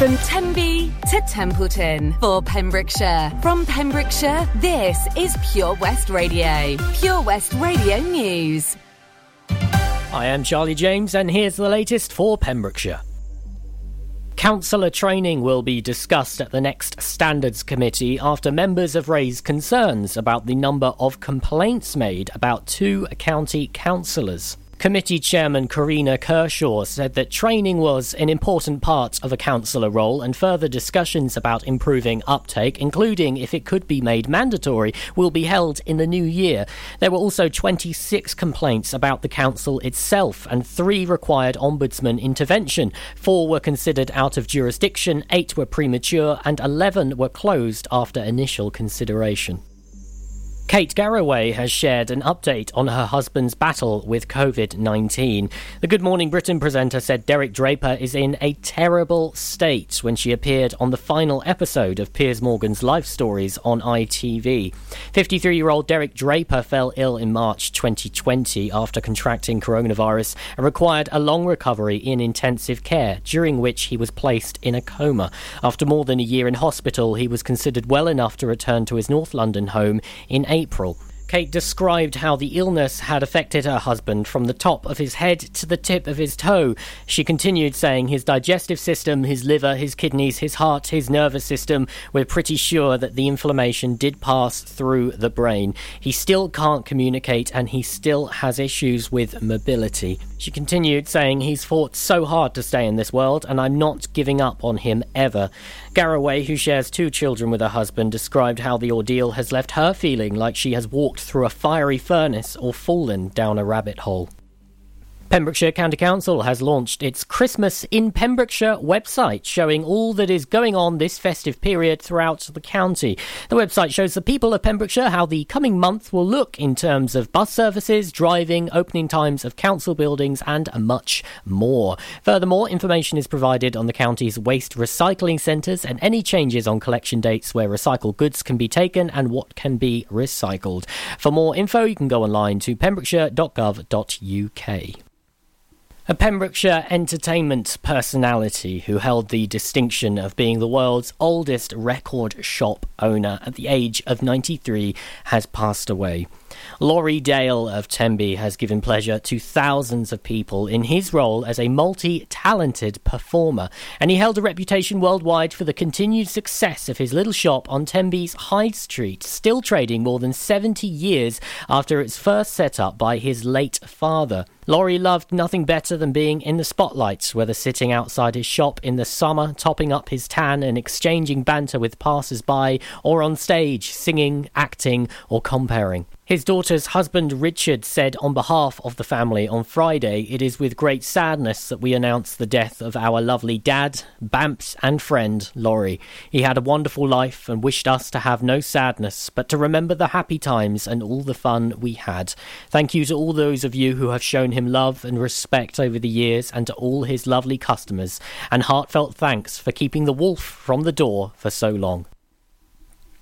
From Tenby to Templeton for Pembrokeshire. From Pembrokeshire, this is Pure West Radio. Pure West Radio News. I am Charlie James, and here's the latest for Pembrokeshire. Councillor training will be discussed at the next Standards Committee after members have raised concerns about the number of complaints made about two county councillors. Committee Chairman Karina Kershaw said that training was an important part of a councillor role and further discussions about improving uptake, including if it could be made mandatory, will be held in the new year. There were also 26 complaints about the council itself and three required ombudsman intervention. Four were considered out of jurisdiction, eight were premature, and 11 were closed after initial consideration. Kate Garraway has shared an update on her husband's battle with COVID 19. The Good Morning Britain presenter said Derek Draper is in a terrible state when she appeared on the final episode of Piers Morgan's Life Stories on ITV. 53 year old Derek Draper fell ill in March 2020 after contracting coronavirus and required a long recovery in intensive care, during which he was placed in a coma. After more than a year in hospital, he was considered well enough to return to his North London home in April. April. Kate described how the illness had affected her husband from the top of his head to the tip of his toe. She continued saying his digestive system, his liver, his kidneys, his heart, his nervous system, we're pretty sure that the inflammation did pass through the brain. He still can't communicate and he still has issues with mobility. She continued saying he's fought so hard to stay in this world and I'm not giving up on him ever. Garraway, who shares two children with her husband, described how the ordeal has left her feeling like she has walked through a fiery furnace or fallen down a rabbit hole. Pembrokeshire County Council has launched its Christmas in Pembrokeshire website, showing all that is going on this festive period throughout the county. The website shows the people of Pembrokeshire how the coming month will look in terms of bus services, driving, opening times of council buildings, and much more. Furthermore, information is provided on the county's waste recycling centres and any changes on collection dates where recycled goods can be taken and what can be recycled. For more info, you can go online to pembrokeshire.gov.uk. A Pembrokeshire entertainment personality who held the distinction of being the world's oldest record shop owner at the age of 93 has passed away. Laurie Dale of Tenby has given pleasure to thousands of people in his role as a multi talented performer, and he held a reputation worldwide for the continued success of his little shop on Tenby's High Street, still trading more than 70 years after its first set up by his late father. Laurie loved nothing better than being in the spotlight, whether sitting outside his shop in the summer, topping up his tan and exchanging banter with passers by, or on stage, singing, acting, or comparing. His daughter's husband Richard said on behalf of the family on Friday, It is with great sadness that we announce the death of our lovely dad, Bamps, and friend, Laurie. He had a wonderful life and wished us to have no sadness, but to remember the happy times and all the fun we had. Thank you to all those of you who have shown him love and respect over the years, and to all his lovely customers, and heartfelt thanks for keeping the wolf from the door for so long.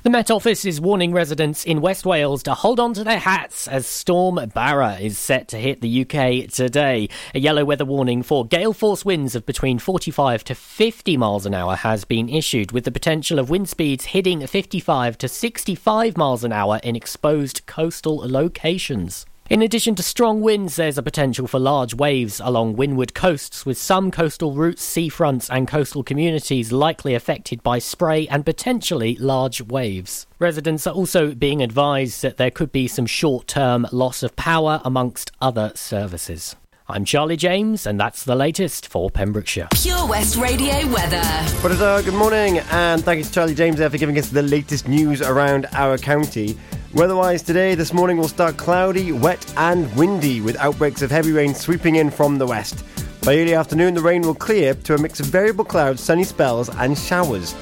The Met Office is warning residents in West Wales to hold on to their hats as Storm Barra is set to hit the UK today. A yellow weather warning for gale force winds of between 45 to 50 miles an hour has been issued, with the potential of wind speeds hitting 55 to 65 miles an hour in exposed coastal locations. In addition to strong winds, there's a potential for large waves along windward coasts, with some coastal routes, seafronts, and coastal communities likely affected by spray and potentially large waves. Residents are also being advised that there could be some short term loss of power amongst other services. I'm Charlie James, and that's the latest for Pembrokeshire. Pure West Radio weather. But good morning, and thank you to Charlie James there for giving us the latest news around our county. Weather-wise today, this morning will start cloudy, wet, and windy, with outbreaks of heavy rain sweeping in from the west. By early afternoon, the rain will clear to a mix of variable clouds, sunny spells, and showers.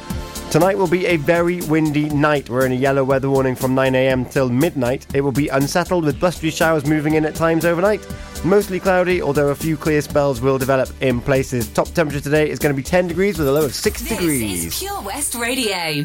Tonight will be a very windy night. We're in a yellow weather warning from 9am till midnight. It will be unsettled with blustery showers moving in at times overnight. Mostly cloudy, although a few clear spells will develop in places. Top temperature today is going to be 10 degrees with a low of 6 this degrees. Is Pure West Radio.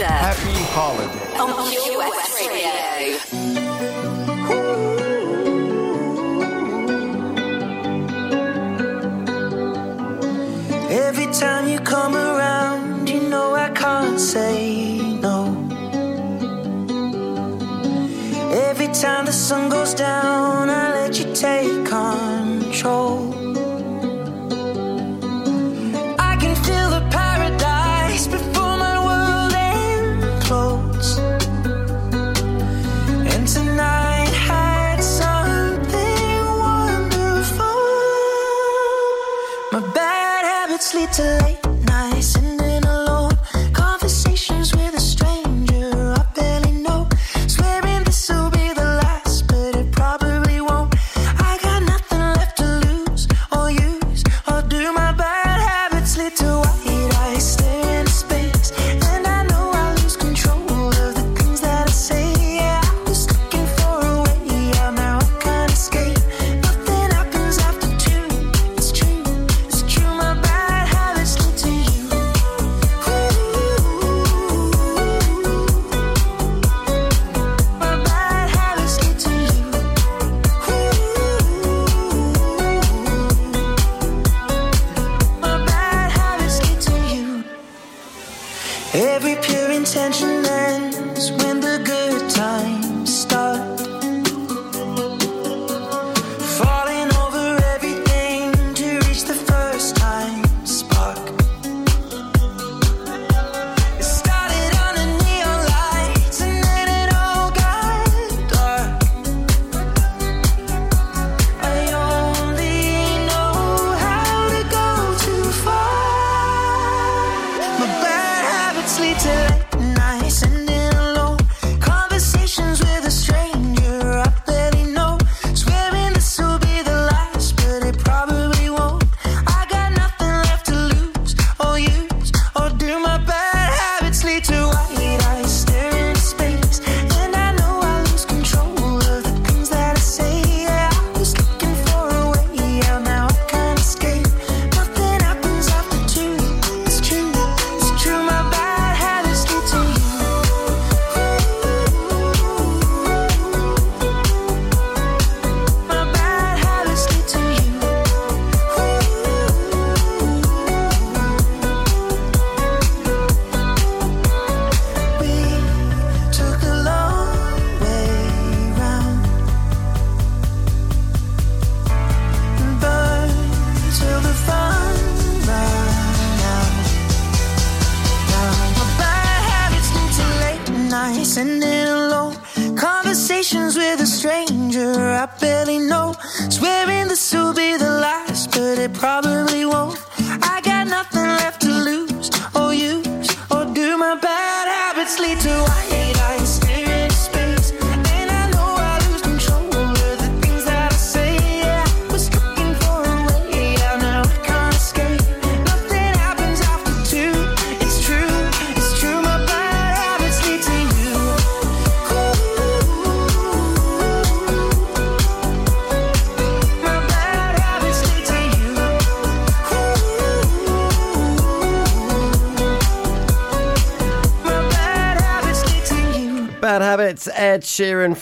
Happy holiday.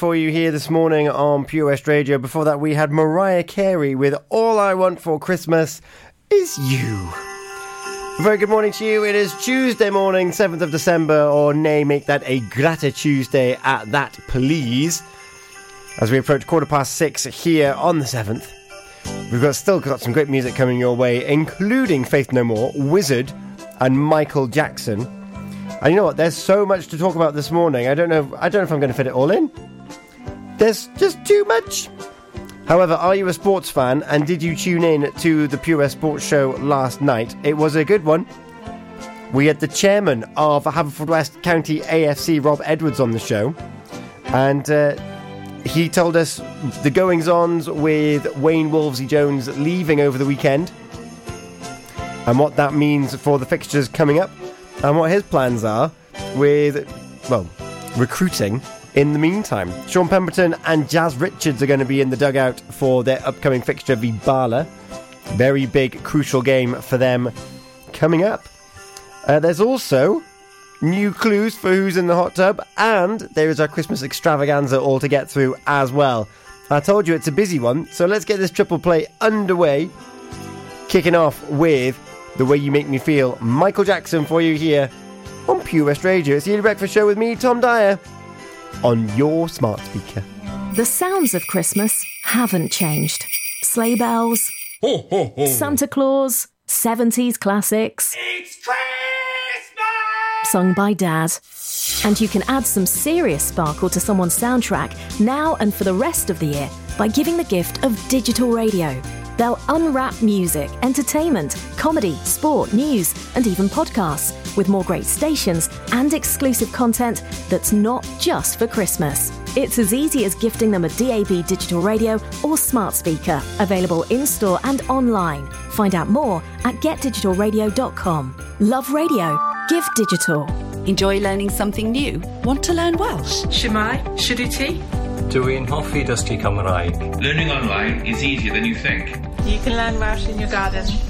for you here this morning on Pure West Radio. Before that, we had Mariah Carey with All I Want for Christmas Is You. Very good morning to you. It is Tuesday morning, 7th of December, or nay, make that a Grata Tuesday at that, please. As we approach quarter past six here on the 7th, we've got still got some great music coming your way, including Faith No More, Wizzard, and Michael Jackson. And you know what? There's so much to talk about this morning. I don't know. I don't know if I'm going to fit it all in. There's just too much. However, are you a sports fan and did you tune in to the Pure Sports Show last night? It was a good one. We had the chairman of Haverfordwest County AFC, Rob Edwards, on the show, and uh, he told us the goings ons with Wayne Wolvesy Jones leaving over the weekend and what that means for the fixtures coming up and what his plans are with, well, recruiting in the meantime. Sean Pemberton and Jazz Richards are going to be in the dugout for their upcoming fixture v Bala. Very big, crucial game for them coming up. Uh, there's also new clues for who's in the hot tub, and there is our Christmas extravaganza all to get through as well. I told you it's a busy one, so let's get this triple play underway. Kicking off with The Way You Make Me Feel, Michael Jackson for you here on Pure West Radio. It's the Early Breakfast Show with me, Tom Dyer on your smart speaker. The sounds of Christmas haven't changed. Sleigh bells, Santa Claus, 70s classics. It's Christmas! Sung by Dad. And you can add some serious sparkle to someone's soundtrack now and for the rest of the year by giving the gift of digital radio. They'll unwrap music, entertainment, comedy, sport, news, and even podcasts with more great stations and exclusive content that's not just for Christmas. It's as easy as gifting them a DAB digital radio or smart speaker, available in store and online. Find out more at getdigitalradio.com. Love radio. Give digital. Enjoy learning something new? Want to learn Welsh? Shemai, Shuduti. Dwi'n hoffi dysgu Cymraeg. Learning online is easier than you think. You can learn Welsh in your garden.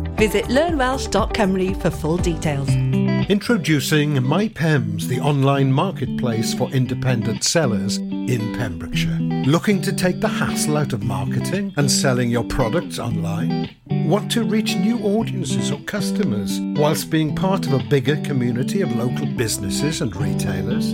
Visit learnwelsh.com for full details. Introducing MyPems, the online marketplace for independent sellers in Pembrokeshire. Looking to take the hassle out of marketing and selling your products online? Want to reach new audiences or customers whilst being part of a bigger community of local businesses and retailers?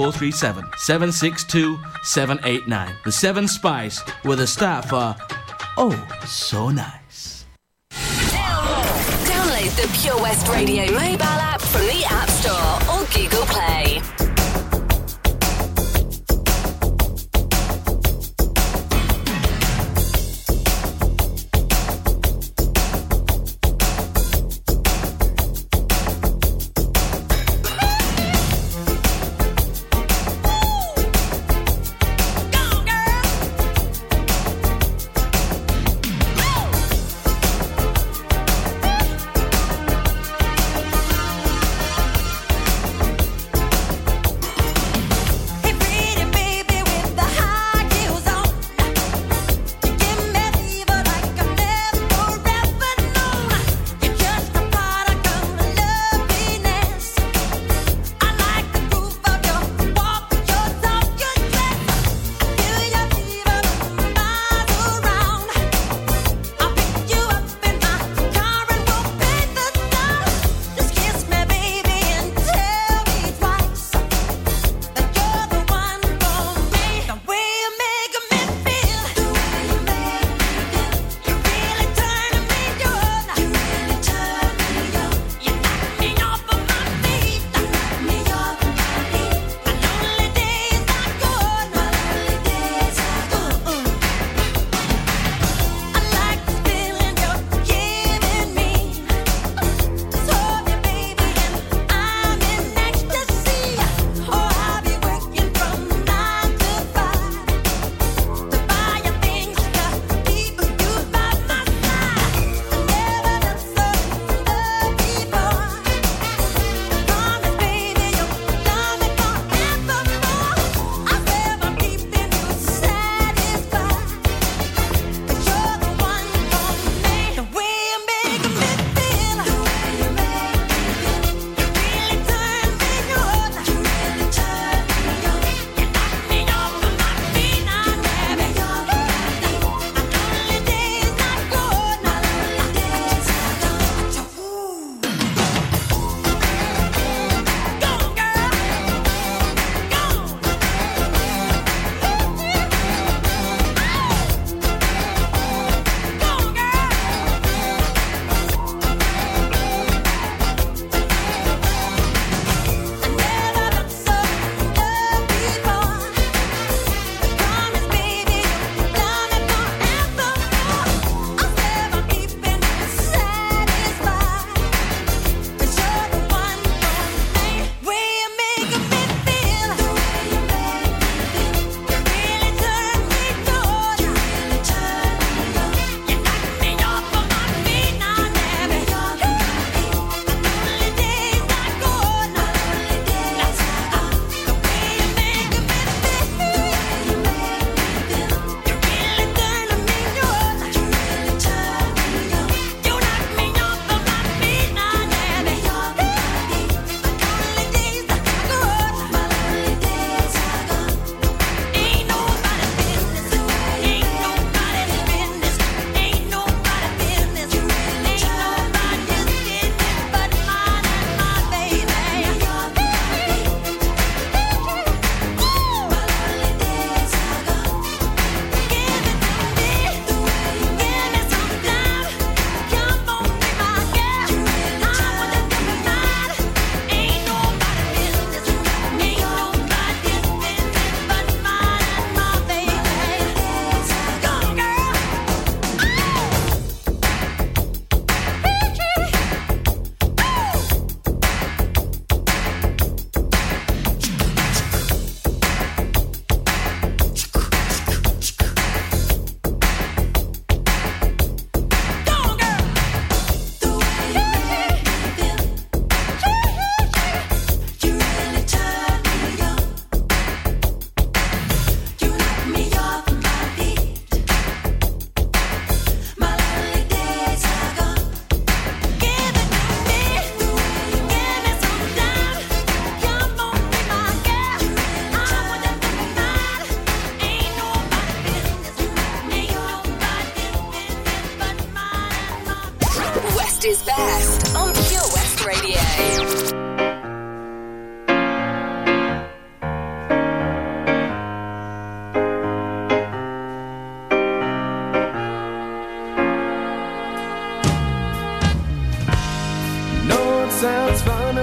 01437 762 789. The Seven Spice, with the staff are oh so nice. Download the Pure West Radio mobile app from the App Store or Google Play.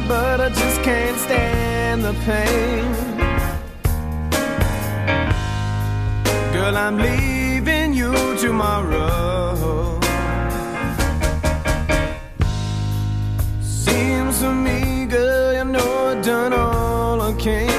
but I just can't stand the pain. Girl, I'm leaving you tomorrow. Seems to me, girl, you know I've done all I can.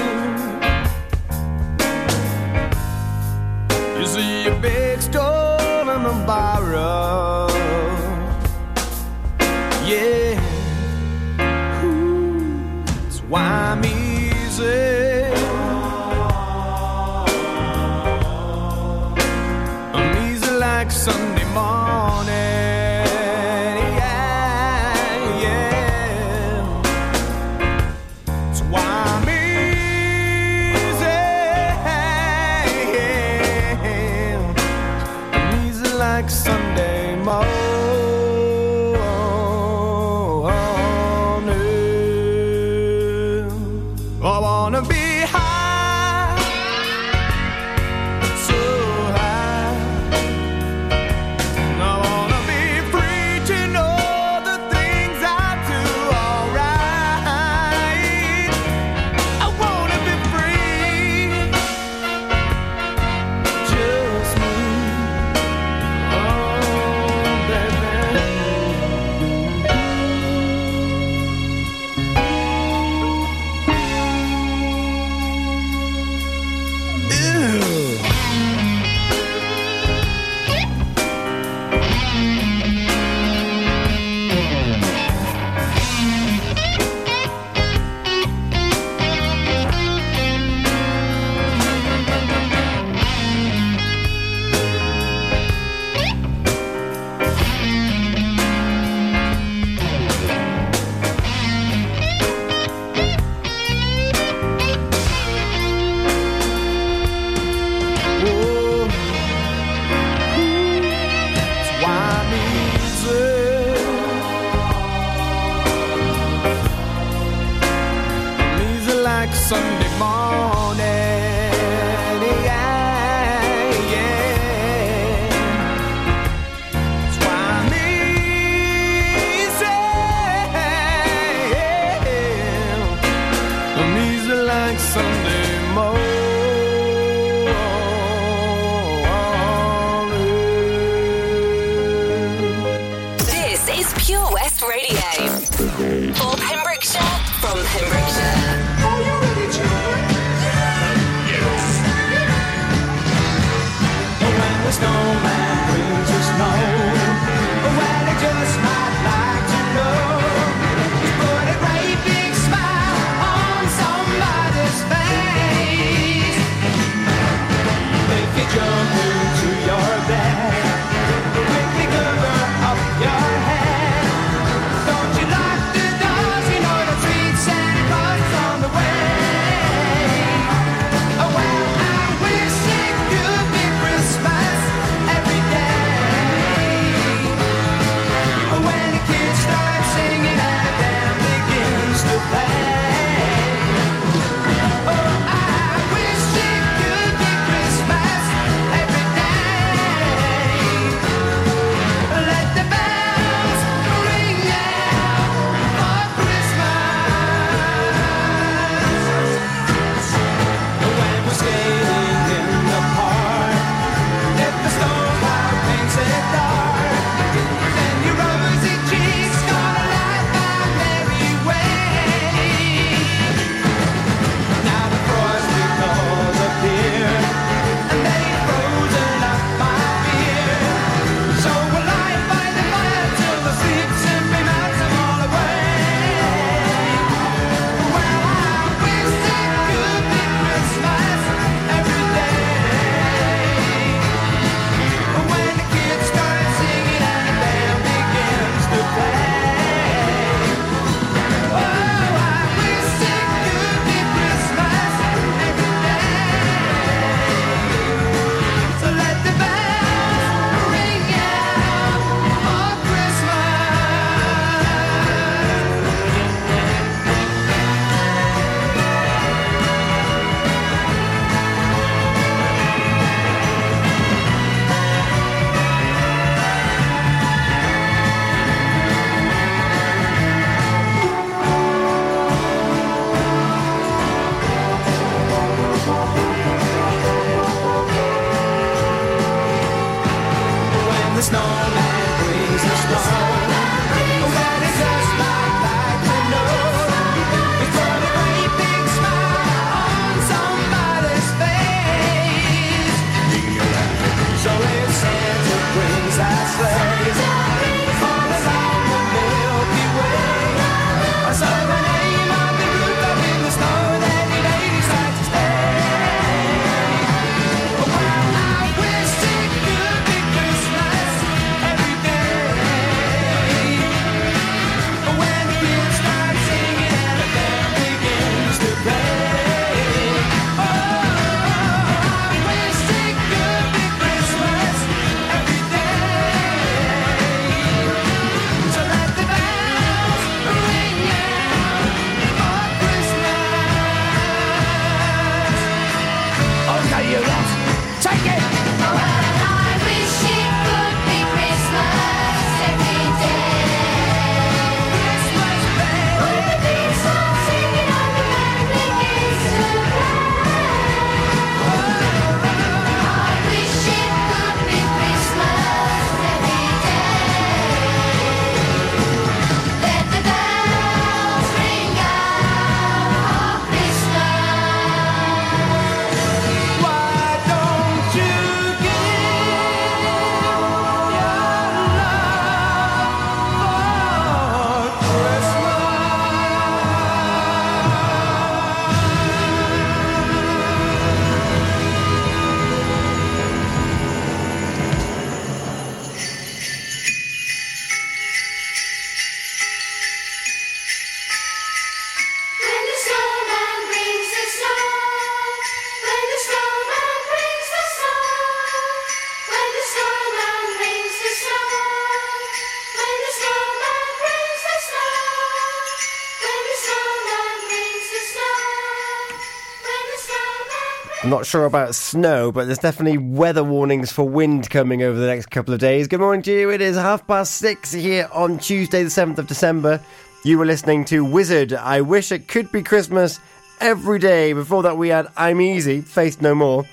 Not sure about snow, but there's definitely weather warnings for wind coming over the next couple of days. Good morning to you. It is half past six here on Tuesday, the 7th of December. You were listening to Wizzard. I wish it could be Christmas every day. Before that, we had I'm Easy, Faith No More.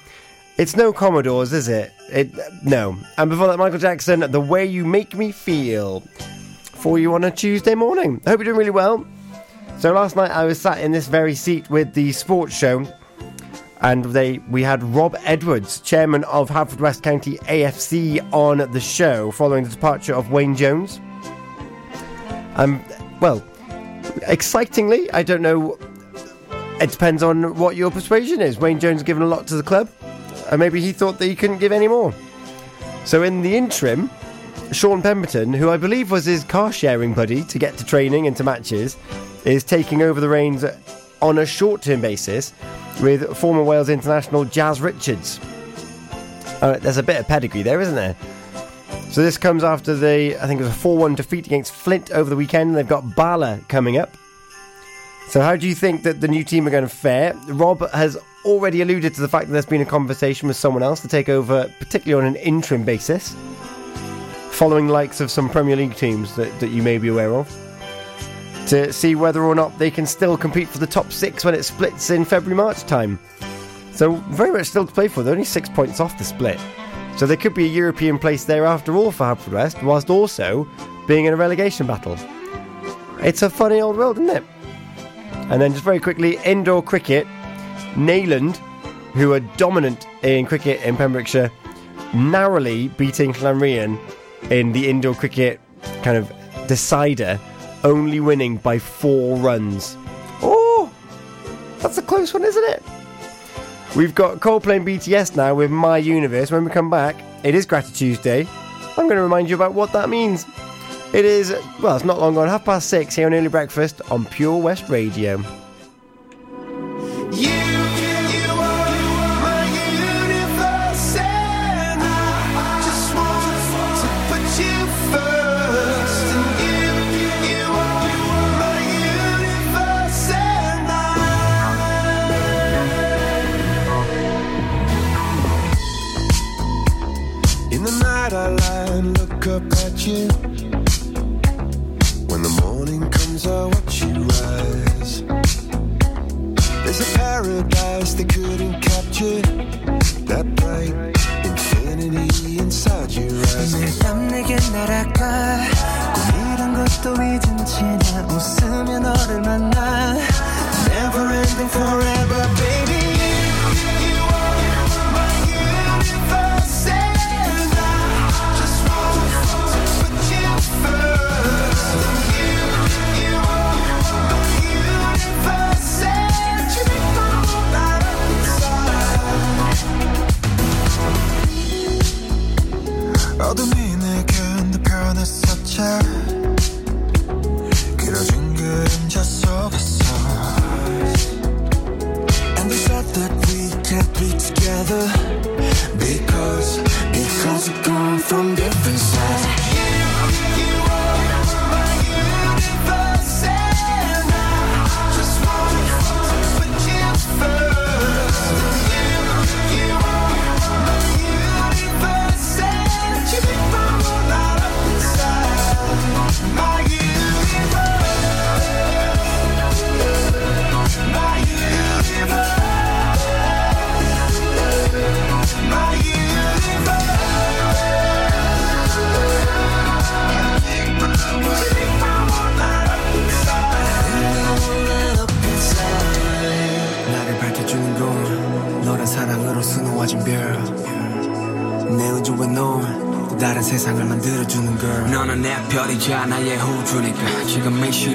It's no Commodores, is it? It no. And before that, Michael Jackson, The Way You Make Me Feel. For you on a Tuesday morning. I hope you're doing really well. So last night I was sat in this very seat with the sports show and they we had Rob Edwards, chairman of Haverfordwest County AFC, on the show following the departure of Wayne Jones. Um, well, excitingly, I don't know. It depends on what your persuasion is. Wayne Jones given a lot to the club, and maybe he thought that he couldn't give any more. So in the interim, Sean Pemberton, who I believe was his car sharing buddy to get to training and to matches, is taking over the reins on a short term basis with former Wales international Jazz Richards. Uh, there's a bit of pedigree there, isn't there? So this comes after the, I think it was a 4 1 defeat against Flint over the weekend. They've got Bala coming up. So, how do you think that the new team are going to fare? Rob has already alluded to the fact that there's been a conversation with someone else to take over, particularly on an interim basis, following likes of some Premier League teams that, that you may be aware of, to see whether or not they can still compete for the top six when it splits in February March time. So, very much still to play for. They're only six points off the split. So, there could be a European place there after all for Haverfordwest, whilst also being in a relegation battle. It's a funny old world, isn't it? And then, just very quickly, indoor cricket. Neyland, who are dominant in cricket in Pembrokeshire, narrowly beating Llanrhian in the indoor cricket kind of decider, only winning by four runs. Oh, that's a close one, isn't it? We've got Coldplay and BTS now with My Universe. When we come back, it is Gratitude Tuesday. I'm going to remind you about what that means. It is, well, it's not long gone, half past six here on Early Breakfast on Pure West Radio.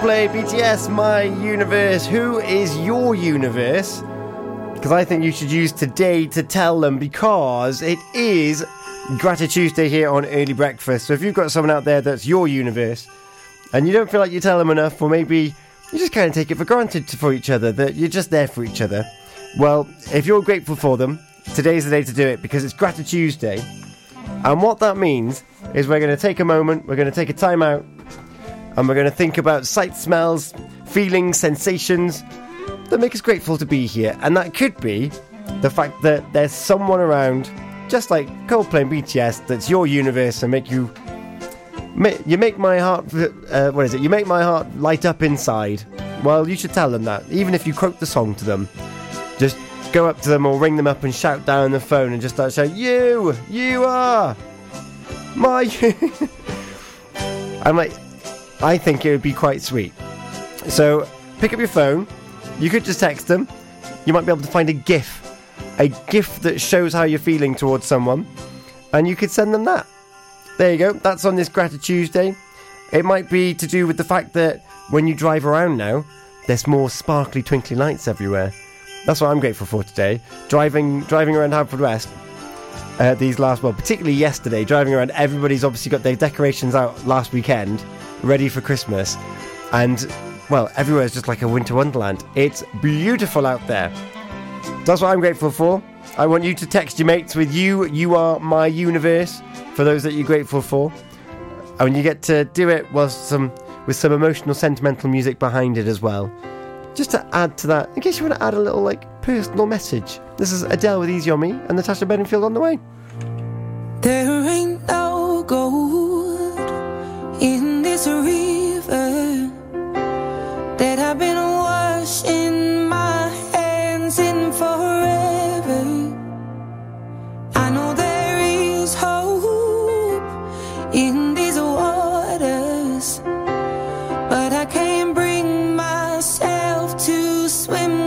Coldplay, BTS, My Universe. Who is your universe? Because I think you should use today to tell them because it is Gratitude Tuesday here on Early Breakfast. So if you've got someone out there that's your universe and you don't feel like you tell them enough, or maybe you just kind of take it for granted for each other, that you're just there for each other, well, if you're grateful for them, today's the day to do it because it's Gratitude Tuesday. And what that means is we're going to take a moment, we're going to take a time out, and we're going to think about sights, smells, feelings, sensations that make us grateful to be here. And that could be the fact that there's someone around, just like Coldplay and BTS, that's your universe and make you. You make my heart. Uh, what is it? You make my heart light up inside. Well, you should tell them that. Even if you quote the song to them, just go up to them or ring them up and shout down the phone and just start saying, You! You are! My. I'm like, I think it would be quite sweet. So pick up your phone. You could just text them. You might be able to find a GIF, a GIF that shows how you're feeling towards someone, and you could send them that. There you go. That's on this Gratitude Tuesday. It might be to do with the fact that when you drive around now, there's more sparkly, twinkly lights everywhere. That's what I'm grateful for today. Driving, driving around Haverfordwest. Uh, these last, well, particularly yesterday, driving around, everybody's obviously got their decorations out last weekend, ready for Christmas, and well, everywhere is just like a winter wonderland. It's beautiful out there. That's what I'm grateful for. I want you to text your mates with you. You are my universe. For those that you're grateful for, and you get to do it whilst some with some emotional, sentimental music behind it as well. Just to add to that, in case you want to add a little like personal message. This is Adele with Easy on Me and Natasha Bedingfield on the way. There ain't no gold in this river that I've been washing my hands in forever. I know there is hope in these waters, but I can't bring myself to swim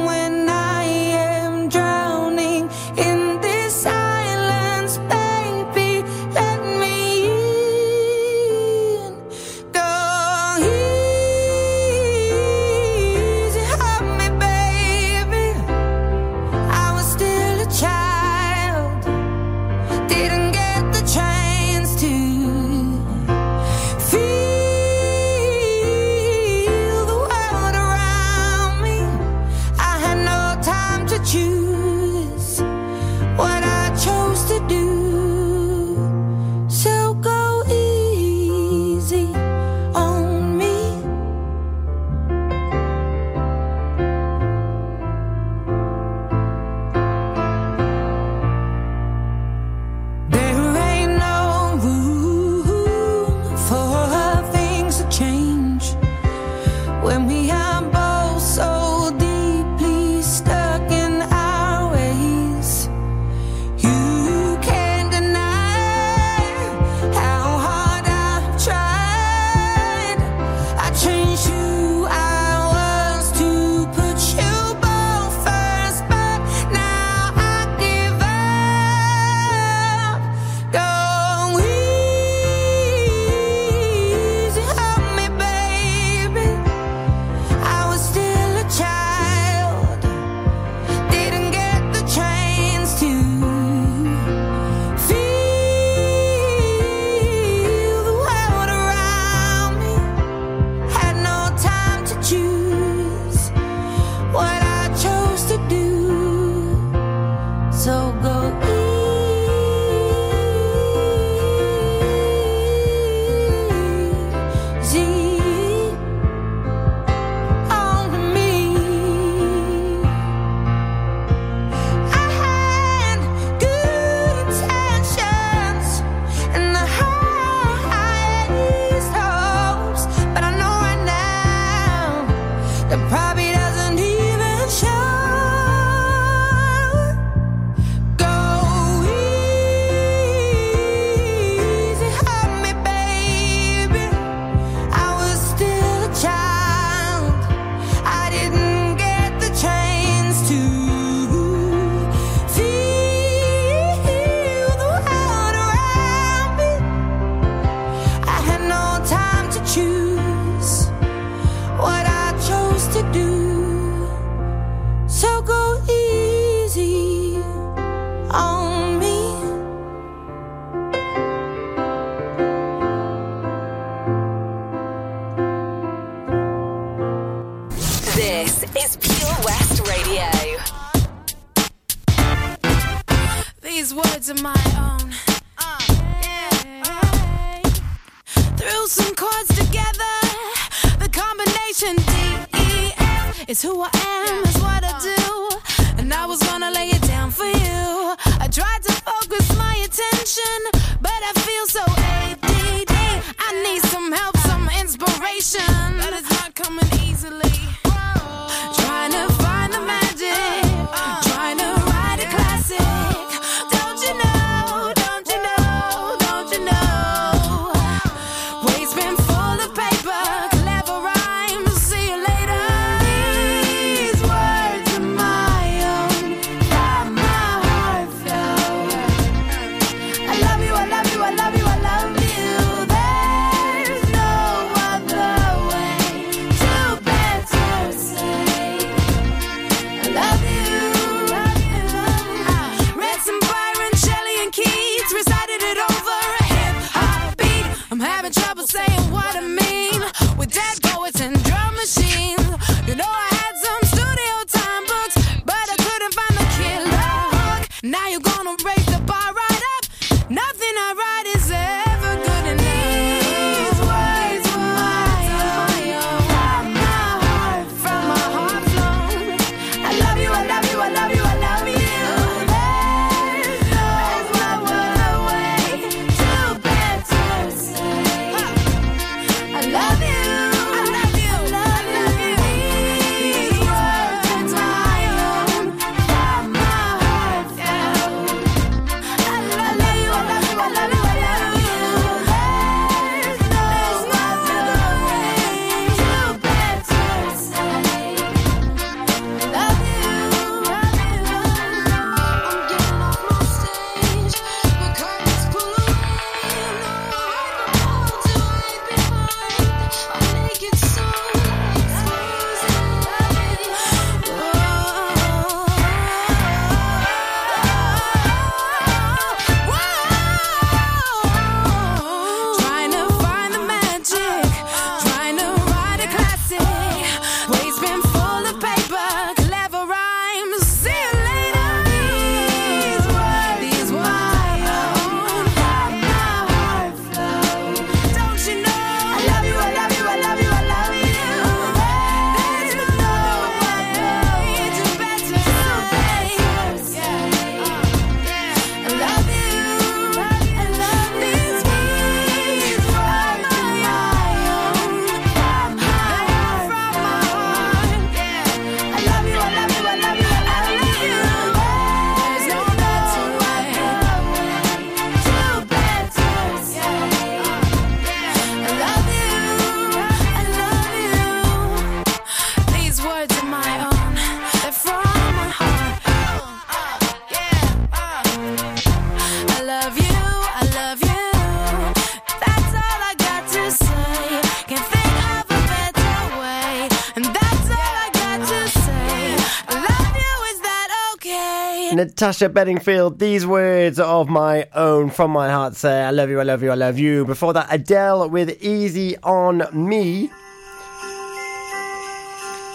Natasha Bedingfield, these words of my own from my heart say, I love you, I love you, I love you. Before that, Adele with Easy on Me.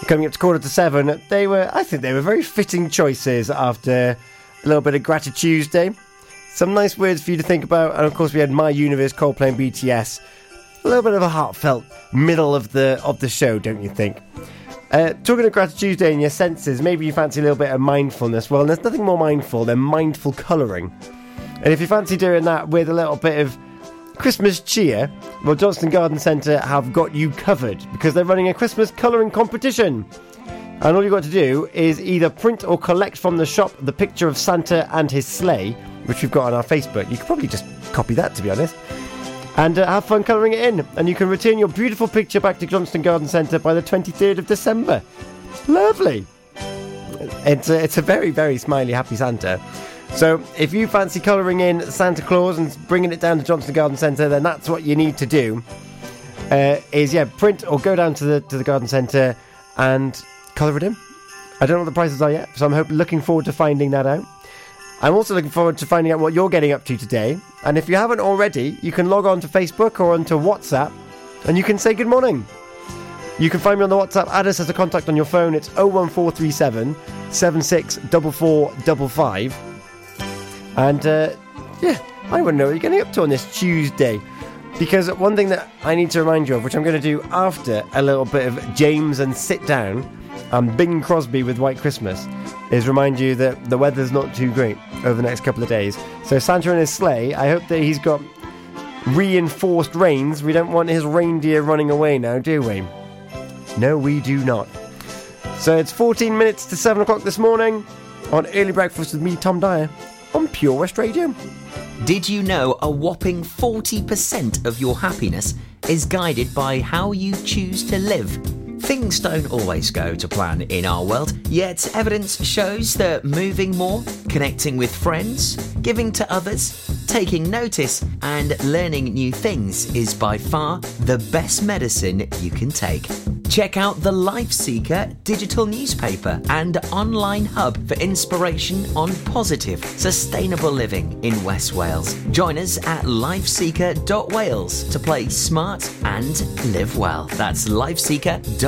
Coming up to quarter to seven, they were, I think they were very fitting choices after a little bit of Gratitude Tuesday. Some nice words for you to think about, and of course, we had My Universe, Coldplay, and BTS. A little bit of a heartfelt middle of the of the show, don't you think? Uh, talking of Gratitude Tuesday and your senses, maybe you fancy a little bit of mindfulness. Well, there's nothing more mindful than mindful colouring. And if you fancy doing that with a little bit of Christmas cheer, well, Johnston Garden Centre have got you covered because they're running a Christmas colouring competition. And all you've got to do is either print or collect from the shop the picture of Santa and his sleigh, which we've got on our Facebook. You could probably just copy that, to be honest. And uh, have fun colouring it in. And you can return your beautiful picture back to Johnston Garden Centre by the 23rd of December. Lovely. It's a, it's a very, very smiley, happy Santa. So if you fancy colouring in Santa Claus and bringing it down to Johnston Garden Centre, then that's what you need to do. Uh, is yeah, print or go down to the to the garden centre and colour it in. I don't know what the prices are yet, so I'm hope, looking forward to finding that out. I'm also looking forward to finding out what you're getting up to today. And if you haven't already, you can log on to Facebook or onto WhatsApp and you can say good morning. You can find me on the WhatsApp. Add us as a contact on your phone. It's 01437 764455. And uh, yeah, I want to know what you're getting up to on this Tuesday. Because one thing that I need to remind you of, which I'm going to do after a little bit of James and Sit Down and Bing Crosby with White Christmas, is remind you that the weather's not too great over the next couple of days. So Santa and his sleigh, I hope that he's got reinforced reins. We don't want his reindeer running away now, do we? No, we do not. So it's 14 minutes to 7 o'clock this morning on Early Breakfast with me, Tom Dyer, on Pure West Radio. Did you know a whopping 40% of your happiness is guided by how you choose to live? Things don't always go to plan in our world, yet evidence shows that moving more, connecting with friends, giving to others, taking notice, and learning new things is by far the best medicine you can take. Check out the Life Seeker digital newspaper and online hub for inspiration on positive, sustainable living in West Wales. Join us at lifeseeker.wales to play smart and live well. That's lifeseeker.wales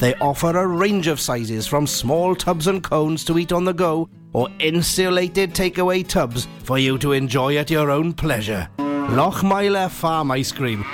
They offer a range of sizes from small tubs and cones to eat on the go or insulated takeaway tubs for you to enjoy at your own pleasure. Lochmeyler Farm Ice Cream.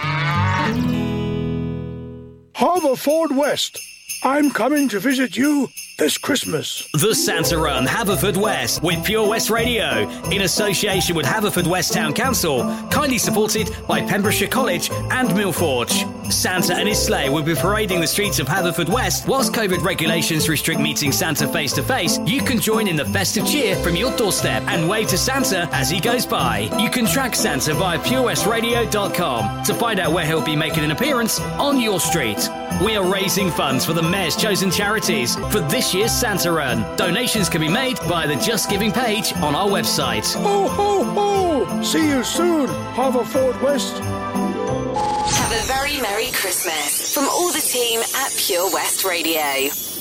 Haverfordwest. I'm coming to visit you this Christmas. The Santa Run Haverfordwest with Pure West Radio in association with Haverfordwest Town Council, kindly supported by Pembrokeshire College and Millforge. Santa and his sleigh will be parading the streets of Haverfordwest. Whilst COVID regulations restrict meeting Santa face to face, you can join in the festive cheer from your doorstep and wave to Santa as he goes by. You can track Santa via purewestradio.com to find out where he'll be making an appearance on your street. We are raising funds for the Mayor's chosen charities for this year's Santa Run. Donations can be made by the Just Giving page on our website. Ho, ho, ho! See you soon, Haverfordwest. Have a very Merry Christmas from all the team at Pure West Radio.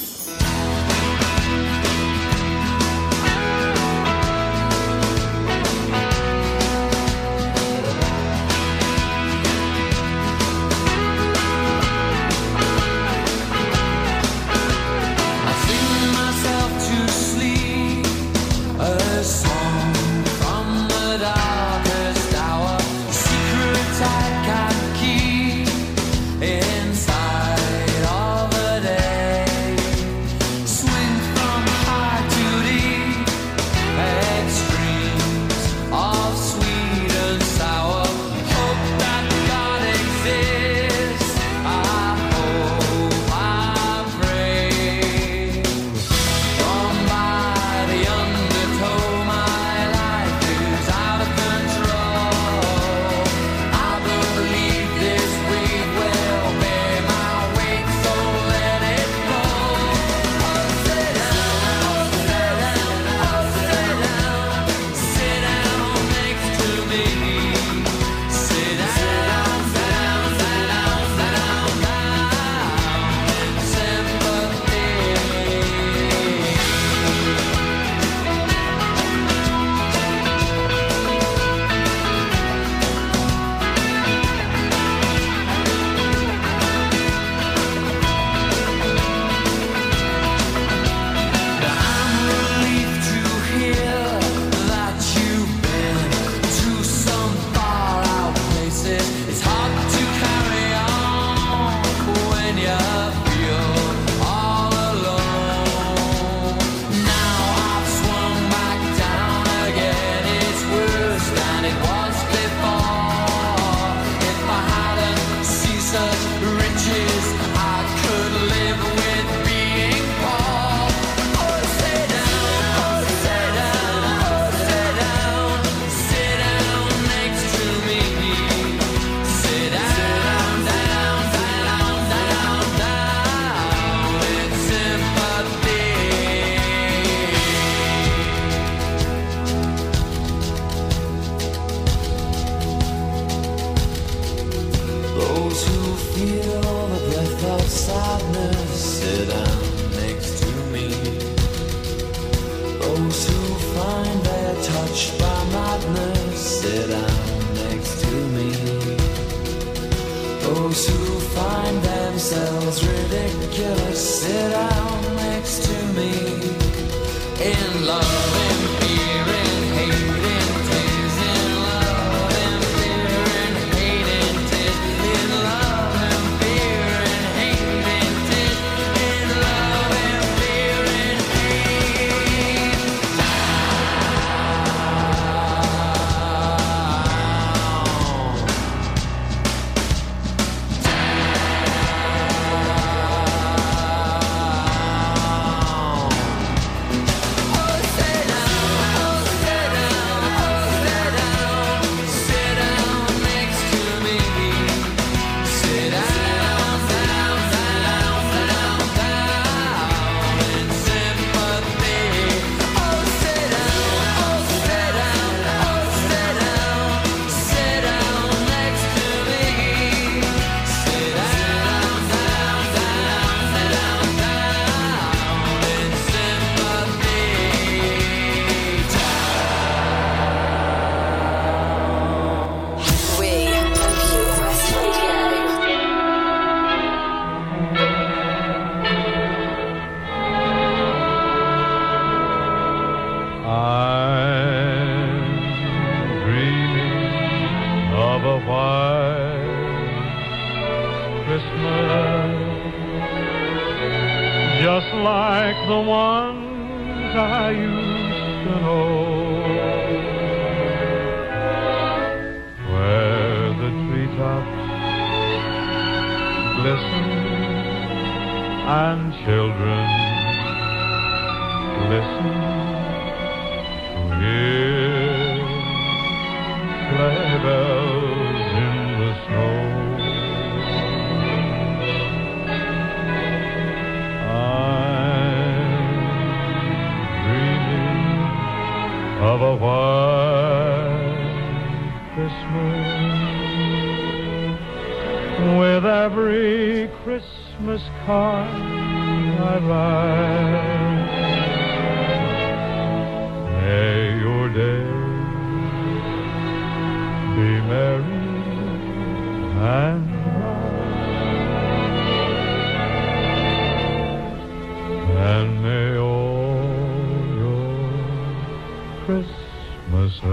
Christmases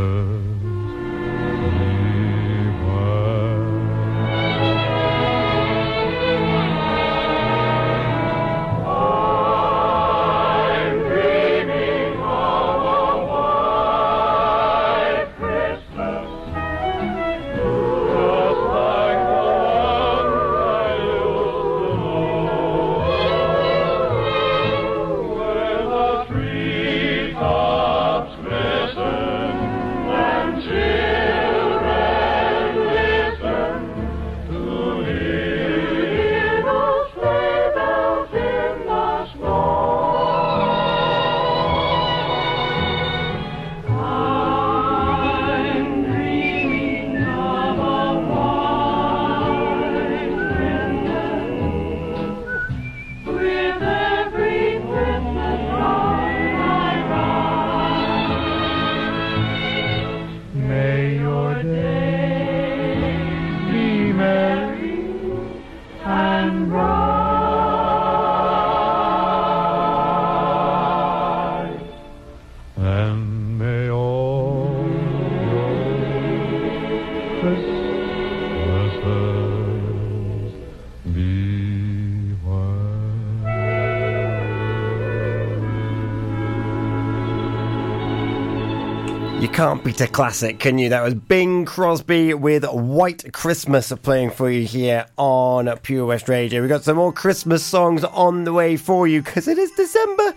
can't beat a classic, can you? That was Bing Crosby with White Christmas playing for you here on Pure West Radio. We've got some more Christmas songs on the way for you because it is December.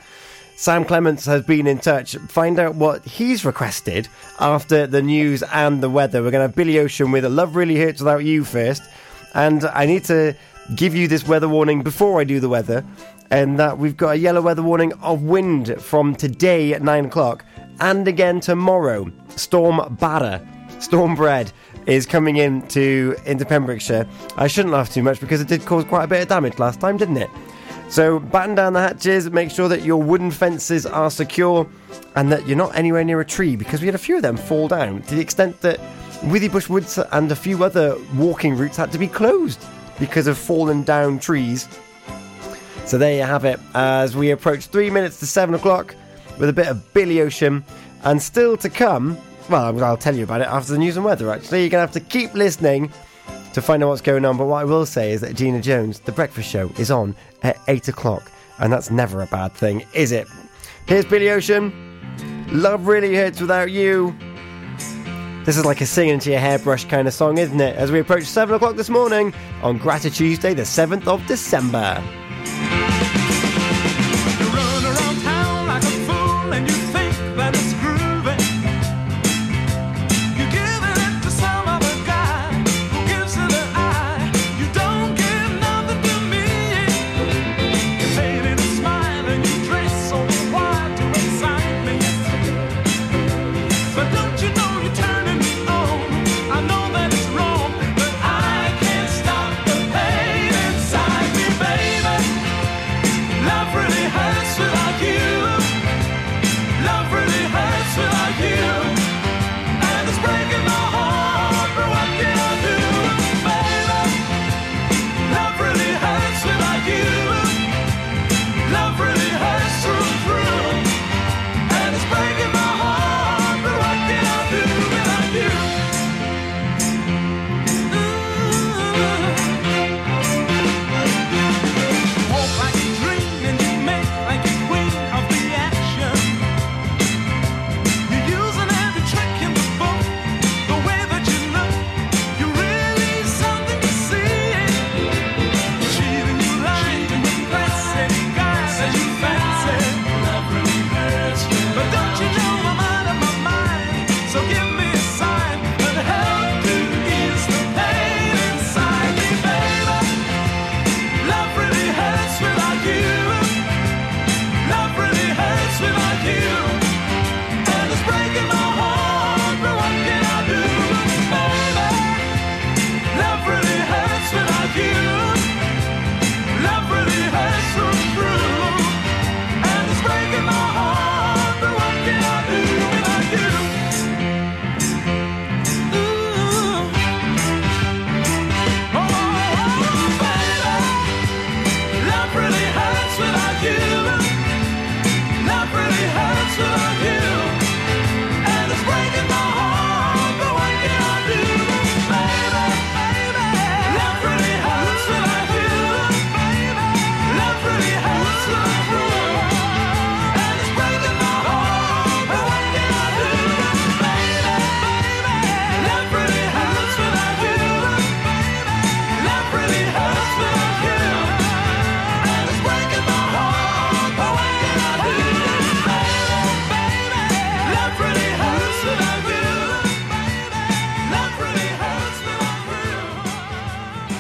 Sam Clements has been in touch. Find out what he's requested after the news and the weather. We're going to have Billy Ocean with Love Really Hurts Without You first. And I need to give you this weather warning before I do the weather. And that we've got a yellow weather warning of wind from today at 9 o'clock and again tomorrow. Storm Barra, Storm Bread is coming into into Pembrokeshire. I shouldn't laugh too much because it did cause quite a bit of damage last time, didn't it? So batten down the hatches, make sure that your wooden fences are secure and that you're not anywhere near a tree because we had a few of them fall down to the extent that Withybush Woods and a few other walking routes had to be closed because of fallen down trees. So there you have it as we approach three minutes to seven o'clock with a bit of Billy Ocean and still to come. Well, I'll tell you about it after the news and weather actually. You're going to have to keep listening to find out what's going on. But what I will say is that Gina Jones, The Breakfast Show, is on at 8 o'clock. And that's never a bad thing, is it? Here's Billy Ocean. Love really hurts without you. This is like a singing to your hairbrush kind of song, isn't it? As we approach 7 o'clock this morning on Gratitude Tuesday, the 7th of December.